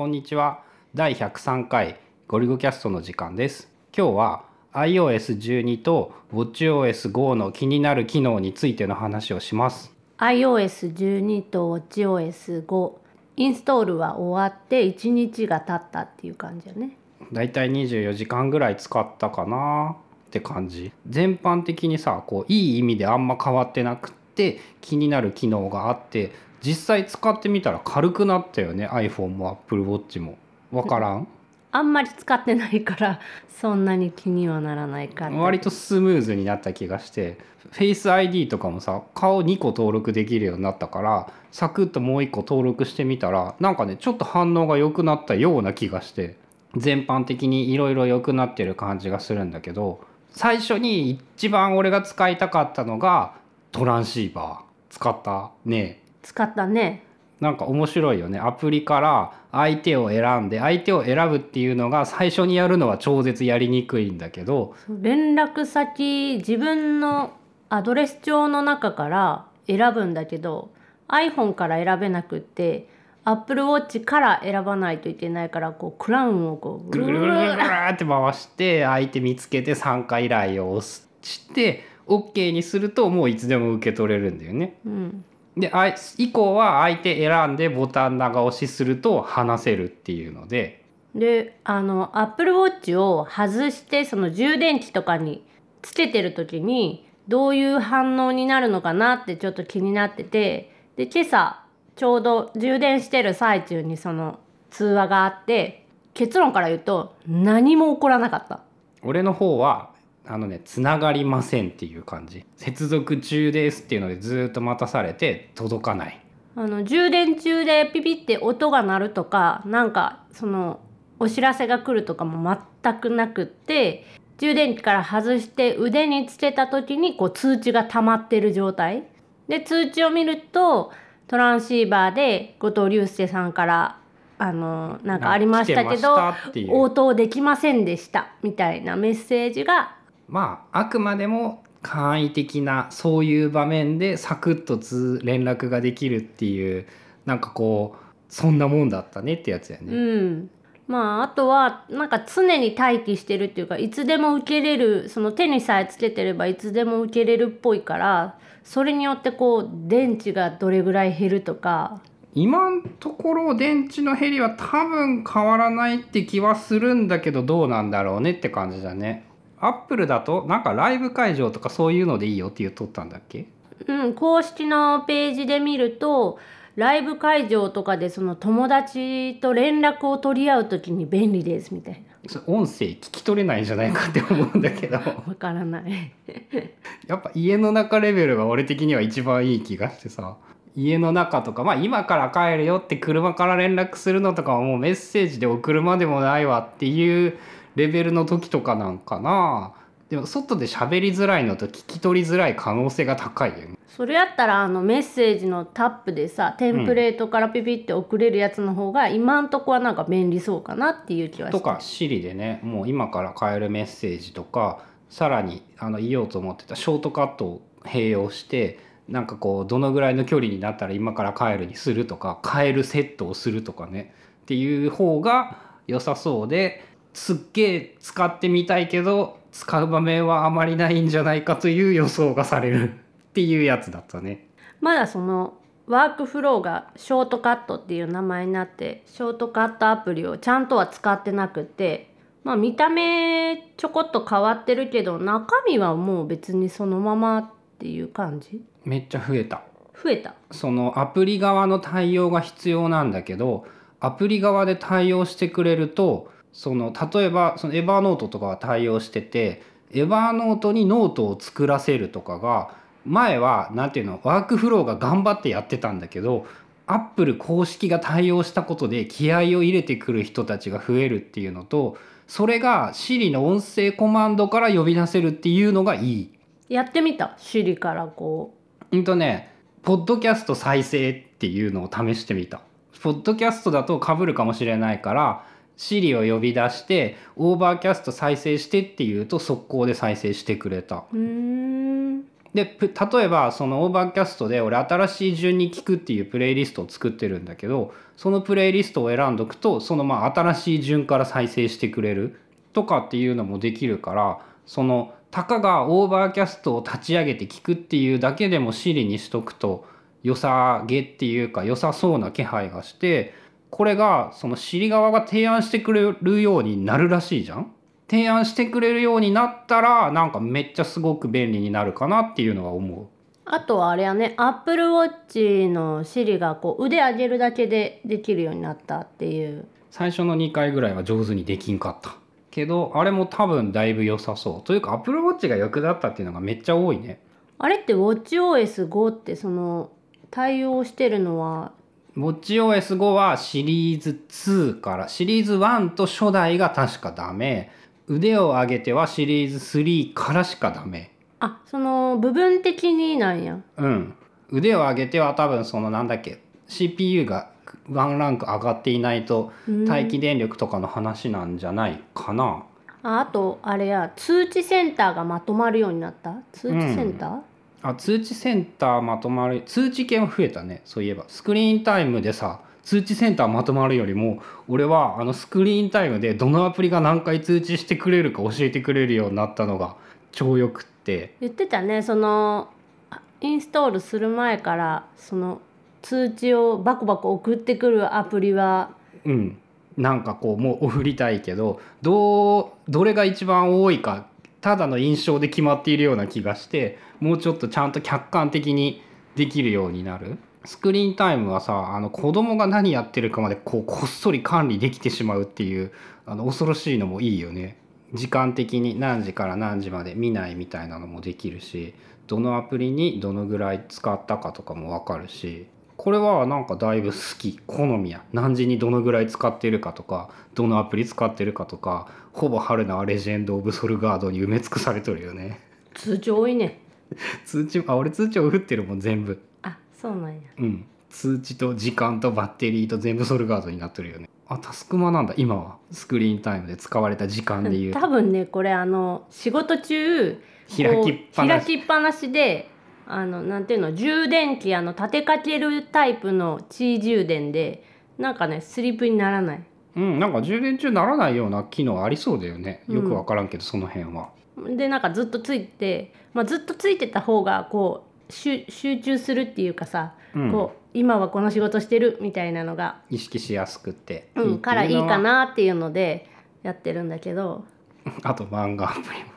こんにちは。第103回ゴリゴキャストの時間です。今日は iOS12 と WatchOS5 の気になる機能についての話をします。iOS12 と WatchOS5 インストールは終わって1日が経ったっていう感じだね。だいたい24時間ぐらい使ったかな。って感じ。全般的にさこういい意味であんま変わってなくって気になる機能があって実際使ってみたら軽くなったよね iPhone も AppleWatch も。わからん？あんまり使ってないからそんなに気にはならないか割とスムーズになった気がして Face ID とかもさ顔2個登録できるようになったからサクッともう1個登録してみたらなんかねちょっと反応が良くなったような気がして全般的にいろいろ良くなってる感じがするんだけど最初に一番俺が使いたかったのがトランシーバー使ったね使ったね。なんか面白いよね。アプリから相手を選んで相手を選ぶっていうのが最初にやるのは超絶やりにくいんだけど。連絡先自分のアドレス帳の中から選ぶんだけど iPhone から選べなくって Apple Watch から選ばないといけないからこうクラウンをこうぐるぐるぐるって回して相手見つけて参加依頼を押して OK にするともういつでも受け取れるんだよね。うん、であい以降は相手選んでボタン長押しすると話せるっていうのでであの Apple Watch を外してその充電器とかにつけてる時にどういう反応になるのかなってちょっと気になっててで今朝ちょうど充電してる最中にその通話があって結論から言うと何も起こらなかった。俺の方はあのねつながりませんっていう感じ。接続中ですっていうのでずっと待たされて届かない。あの充電中でピピって音が鳴るとかなんかそのお知らせが来るとかも全くなくって充電器から外して腕につけた時にこう通知が溜まってる状態。で通知を見るとトランシーバーで後藤隆介さんからあのなんかありましたけど応答できませんでしたみたいなメッセージがまああくまでも簡易的なそういう場面でサクッとつ連絡ができるっていうなんかこうそんなもんだったねってやつやね。うん、まああとはなんか常に待機してるっていうかいつでも受けれるその手にさえつけてればいつでも受けれるっぽいからそれによってこう電池がどれぐらい減るとか今のところ電池の減りは多分変わらないって気はするんだけどどうなんだろうねって感じだね。アップルだとなんかライブ会場とかそういうのでいいよって言っとったんだっけ？うん、公式のページで見るとライブ会場とかでその友達と連絡を取り合う時に便利ですみたいそれ音声聞き取れないんじゃないかって思うんだけど。なわからない。やっぱ家の中レベルが俺的には一番いい気がしてさ。家の中とかまあ今から帰るよって車から連絡するのとかはもうメッセージで送るまでもないわっていうレベルの時とかなんかな。でも外で喋りづらいのと聞き取りづらい可能性が高いよね。それやったらあのメッセージのタップでさテンプレートからピピって送れるやつの方が今んとこはなんか便利そうかなっていう気はしてとか Siri でね。もう今から変えるメッセージとかさらにあの言おうと思ってたショートカットを併用してなんかこうどのぐらいの距離になったら今から帰るにするとか変えるセットをするとかね。っていう方が良さそうですっげえ使ってみたいけど使う場面はあまりないんじゃないかという予想がされるっていうやつだったね。まだそのワークフローがショートカットっていう名前になってショートカットアプリをちゃんとは使ってなくてまあ見た目ちょこっと変わってるけど中身はもう別にそのままっていう感じ？めっちゃ増えた。増えた？そのアプリ側の対応が必要なんだけどアプリ側で対応してくれるとその例えばその Evernote とかは対応してて Evernote にノートを作らせるとかが前は何ていうのワークフローが頑張ってやってたんだけどアップル公式が対応したことで気合を入れてくる人たちが増えるっていうのとそれが Siri の音声コマンドから呼び出せるっていうのがいい。やってみた Siri からこうんとね、ポッドキャスト再生っていうのを試してみた。ポッドキャストだと被るかもしれないから、Siri を呼び出して、 Overcast 再生してって言うと速攻で再生してくれた。で例えばその Overcast で俺新しい順に聞くっていうプレイリストを作ってるんだけどそのプレイリストを選んどくとそのまあ新しい順から再生してくれるとかっていうのもできるからそのたかが Overcast を立ち上げて聞くっていうだけでも Siri にしとくと良さげっていうか良さそうな気配がしてこれがその Siri 側が提案してくれるようになるらしいじゃん。提案してくれるようになったらなんかめっちゃすごく便利になるかなっていうのは思う。あとはあれやね Apple Watch の Siri がこう腕上げるだけでできるようになったっていう。最初の2回ぐらいは上手にできんかった。けどあれも多分だいぶ良さそう。というか Apple Watch が役立ったっていうのがめっちゃ多いね。あれって WatchOS5 ってその対応してるのは WatchOS5 はシリーズ2からシリーズ1と初代が確かダメ。腕を上げてはシリーズ3からしかダメ。あその部分的になんや。うん。腕を上げては多分そのなんだっけ CPU がワンランク上がっていないとうん。待機電力とかの話なんじゃないかな、ああとあれや通知センターがまとまるようになった？通知センター、あ通知センターまとまる通知系も増えたね。そういえば。スクリーンタイムでさ通知センターまとまるよりも俺はあのスクリーンタイムでどのアプリが何回通知してくれるか教えてくれるようになったのが超よくって。言ってたね。そのあインストールする前からその通知をバコバコ送ってくるアプリは。うん。なんかこうもう送りたいけどどうどれが一番多いかただの印象で決まっているような気がしてもうちょっとちゃんと客観的にできるようになる。スクリーンタイムはさあの子供が何やってるかまでこうこっそり管理できてしまうっていうあの恐ろしいのもいいよね。時間的に何時から何時まで見ないみたいなのもできるしどのアプリにどのぐらい使ったかとかも分かるし。これはなんかだいぶ好き好みや。何時にどのぐらい使ってるかとかどのアプリ使ってるかとかほぼ春菜はレジェンド・オブ・ソルガードに埋め尽くされとるよね。通知多いね。通知あ俺通知を振ってるもん全部。あそうなんや。うん。通知と時間とバッテリーと全部ソルガードになってるよね。あタスクマなんだ今は。スクリーンタイムで使われた時間でいうと。多分ねこれあの仕事中開きっぱなし。こう開きっぱなしであのなんていうの充電器あの立てかけるタイプの地位充電でなんかねスリープにならない。うんなんか充電中ならないような機能ありそうだよね。よく分からんけど、その辺は。でなんかずっとついて、まあ、ずっとついてた方がこう集集中するっていうかさ、うん。こう今はこの仕事してるみたいなのが、意識しやすくてうん、ってうのは。からいいかなっていうのでやってるんだけど。あと漫画アプリも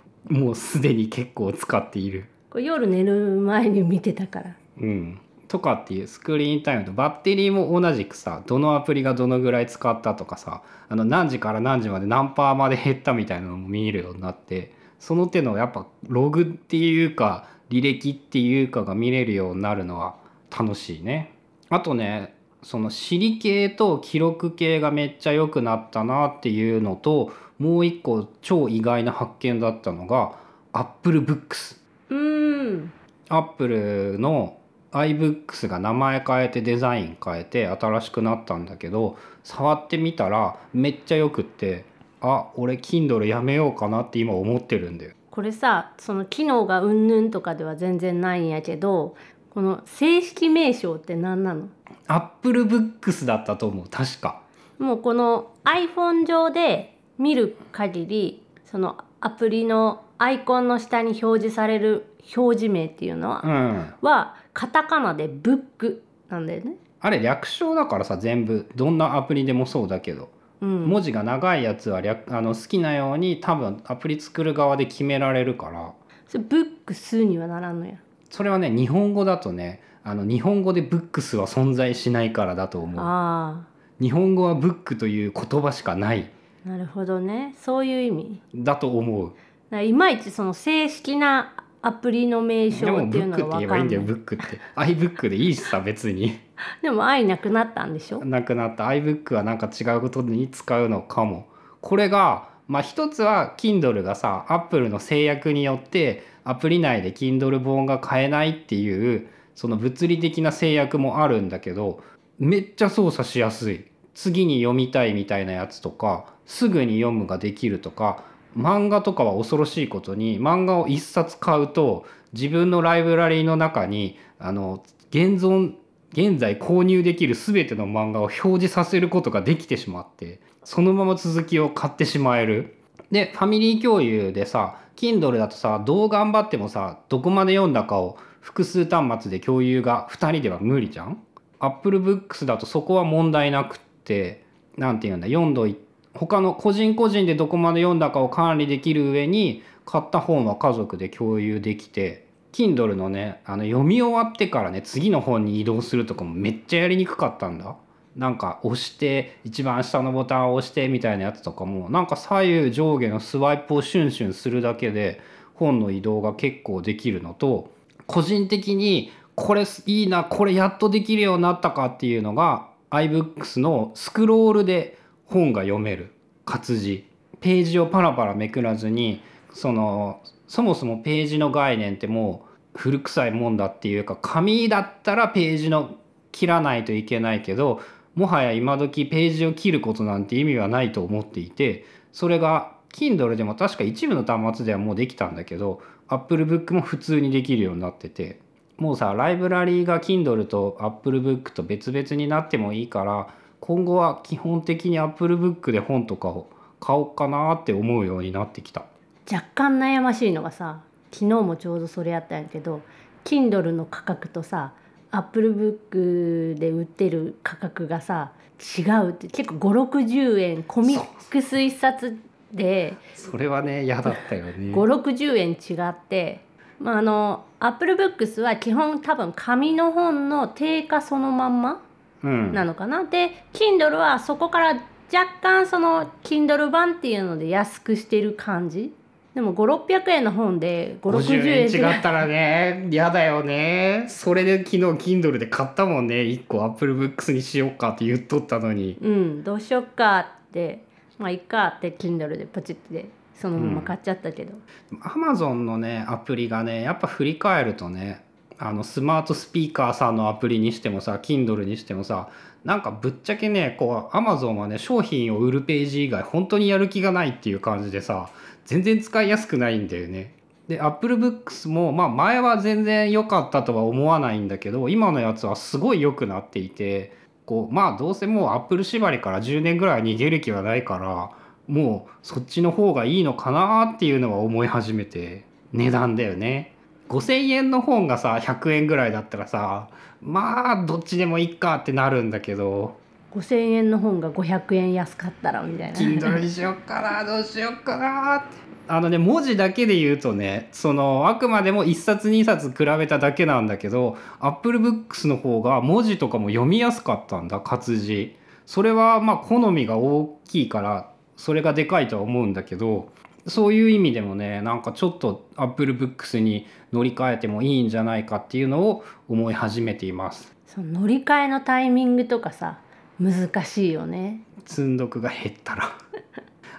もうすでに結構使っているこう夜寝る前に見てたからうんとかっていうスクリーンタイムとバッテリーも同じくさどのアプリがどのぐらい使ったとかさあの何時から何時まで何パーまで減ったみたいなのも見えるようになってその手のやっぱログっていうか履歴っていうかが見れるようになるのは楽しいね。あとねそのシリ系と記録系がめっちゃ良くなったなっていうのともう一個超意外な発見だったのが Apple Books。うーんアップルの iBooks が名前変えてデザイン変えて新しくなったんだけど触ってみたらめっちゃよくってあ俺 Kindle やめようかなって今思ってるんだよ。これさその機能がうんぬんとかでは全然ないんやけどこの正式名称って何なの？Apple Books だったと思う確か。もうこの iPhone 上で見る限りそのアプリのアイコンの下に表示される表示名っていうのは,、うん。はカタカナで「ブック」なんだよね。あれ略称だからさ全部どんなアプリでもそうだけど、うん、文字が長いやつは略あの好きなように多分アプリ作る側で決められるからそれブックスにはならんのや。それはね日本語だとねあの日本語でブックスは存在しないからだと思う。あ日本語はブックという言葉しかないあなるほどねそういう意味。だと思ういまいちその正式なアプリの名称っていうのブックって言えが分かんない。ばいいんだよブックって。iBook でいいしさ別に。でも愛なくなったんでしょ？なくなった。iBook はなんか違うことに使うのかも。これがまあ一つは Kindle がさ Apple の制約によってアプリ内で Kindle 本が買えないっていうその物理的な制約もあるんだけどめっちゃ操作しやすい。次に読みたいみたいなやつとかすぐに読むができるとか漫画とかは恐ろしいことに漫画を1冊買うと自分のライブラリーの中にあの現存現在購入できる全ての漫画を表示させることができてしまってそのまま続きを買ってしまえる。でファミリー共有でさ Kindle だとさどう頑張ってもさどこまで読んだかを複数端末で共有が2人では無理じゃん ?Apple Books だとそこは問題なくって何て言うんだ読んどい他の個人個人でどこまで読んだかを管理できる上に買った本は家族で共有できて Kindle のねあの読み終わってからね次の本に移動するとかもめっちゃやりにくかったんだ。なんか押して一番下のボタンを押してみたいなやつとかもなんか左右上下のスワイプをシュンシュンするだけで本の移動が結構できるのと個人的にこれいいなこれやっとできるようになったかっていうのが iBooks のスクロールで本が読める活字。ページをパラパラめくらずにそのそもそもページの概念ってもう古臭いもんだっていうか紙だったらページの切らないといけないけどもはや今時ページを切ることなんて意味はないと思っていてそれが Kindle でも確か一部の端末ではもうできたんだけど Apple Book も普通にできるようになっててもうさライブラリーが Kindle と Apple Book と別々になってもいいから今後は基本的に Apple Book で本とかを買おうかなって思うようになってきた。若干悩ましいのがさ昨日もちょうどそれやったんやけど Kindle の価格とさ Apple Book で売ってる価格がさ違うって結構560円コミックス1冊でそれはね嫌だったよね。560円違って、まあ、あの Apple Books は基本多分紙の本の定価そのまんまうん、なのかな。で Kindle はそこから若干その Kindle 版っていうので安くしてる感じ。でも5600円の本で560 50円円違ったらね嫌だよね。それで昨日 Kindle で買ったもんね。1個 Apple Books にしようかって言っとったのに。うんどうしよっかって。まあいっかって Kindle でポチってそのまま買っちゃったけど、Amazon のねアプリがねやっぱ振り返るとねあのスマートスピーカーさんのアプリにしてもさ Kindle にしてもさなんかぶっちゃけねこう Amazon はね商品を売るページ以外本当にやる気がないっていう感じでさ全然使いやすくないんだよね。で Apple Books もまあ前は全然良かったとは思わないんだけど今のやつはすごい良くなっていてこうまあどうせもう Apple 縛りから10年ぐらい逃げる気はないからもうそっちの方がいいのかなっていうのは思い始めて値段だよね5,000円の本がさ100円ぐらいだったらさまあどっちでもいいかってなるんだけど。5,000円の本が500円安かったらみたいな。Kindle にしよっかなどうしよっかなって。あのね文字だけで言うとねそのあくまでも1冊2冊比べただけなんだけど Apple Books の方が文字とかも読みやすかったんだ活字。それはまあ好みが大きいからそれがでかいとは思うんだけどそういう意味でもねなんかちょっと Apple Books に乗り換えてもいいんじゃないかっていうのを思い始めています。その乗り換えのタイミングとかさ難しいよね。積んどくが減ったら。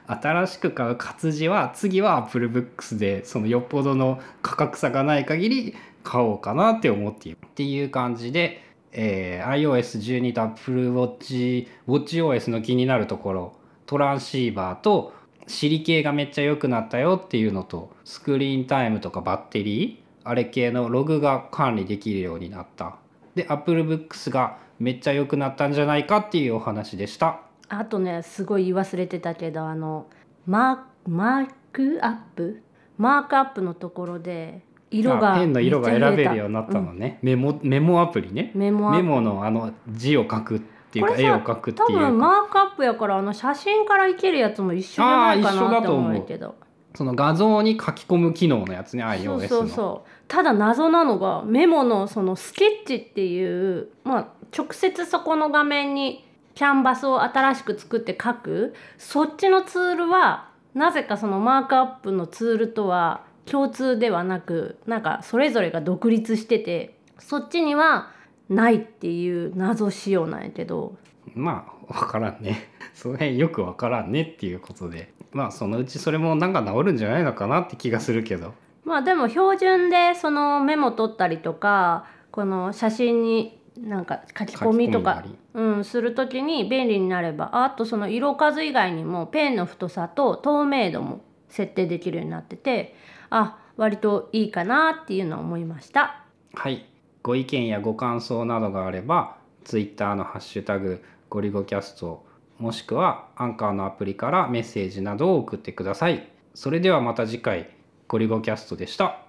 新しく買う活字は次は Apple Books でそのよっぽどの価格差がない限り買おうかなって思っているっていう感じで、えー iOS12 と Apple Watch WatchOS の気になるところトランシーバーとシリ系がめっちゃ良くなったよっていうのとスクリーンタイムとかバッテリーあれ系のログが管理できるようになった。で Apple Books がめっちゃ良くなったんじゃないかっていうお話でした。あとねすごい言い忘れてたけどあのママークアップマークアップのところで色があペンの色が選べるようになったのね、メモメモアプリね。メモのあの字を書くっていうかこれさ絵を描くって多いうか。分マークアップやからあの写真からいけるやつも一緒じゃないかなってだと思う。けど。その画像に書き込む機能のやつね iOS のそうそうそう。ただ謎なのがメモのそのスケッチっていうまあ直接そこの画面にキャンバスを新しく作って書く。そっちのツールはなぜかそのマークアップのツールとは共通ではなくなんかそれぞれが独立しててそっちにはないっていう謎仕様なんやけど。まあ分からんね。その辺よく分からんねっていうことで。まあそのうちそれもなんか治るんじゃないのかなって気がするけど。まあでも標準でそのメモ取ったりとかこの写真になんか書き込みとかうん、する時に便利になればあとその色数以外にもペンの太さと透明度も設定できるようになっててあ割といいかなっていうのを思いました。はいご意見やご感想などがあれば Twitter の「ハッシュタグゴリゴキャスト」もしくはアンカーのアプリからメッセージなどを送ってください。それではまた次回ゴリゴキャストでした。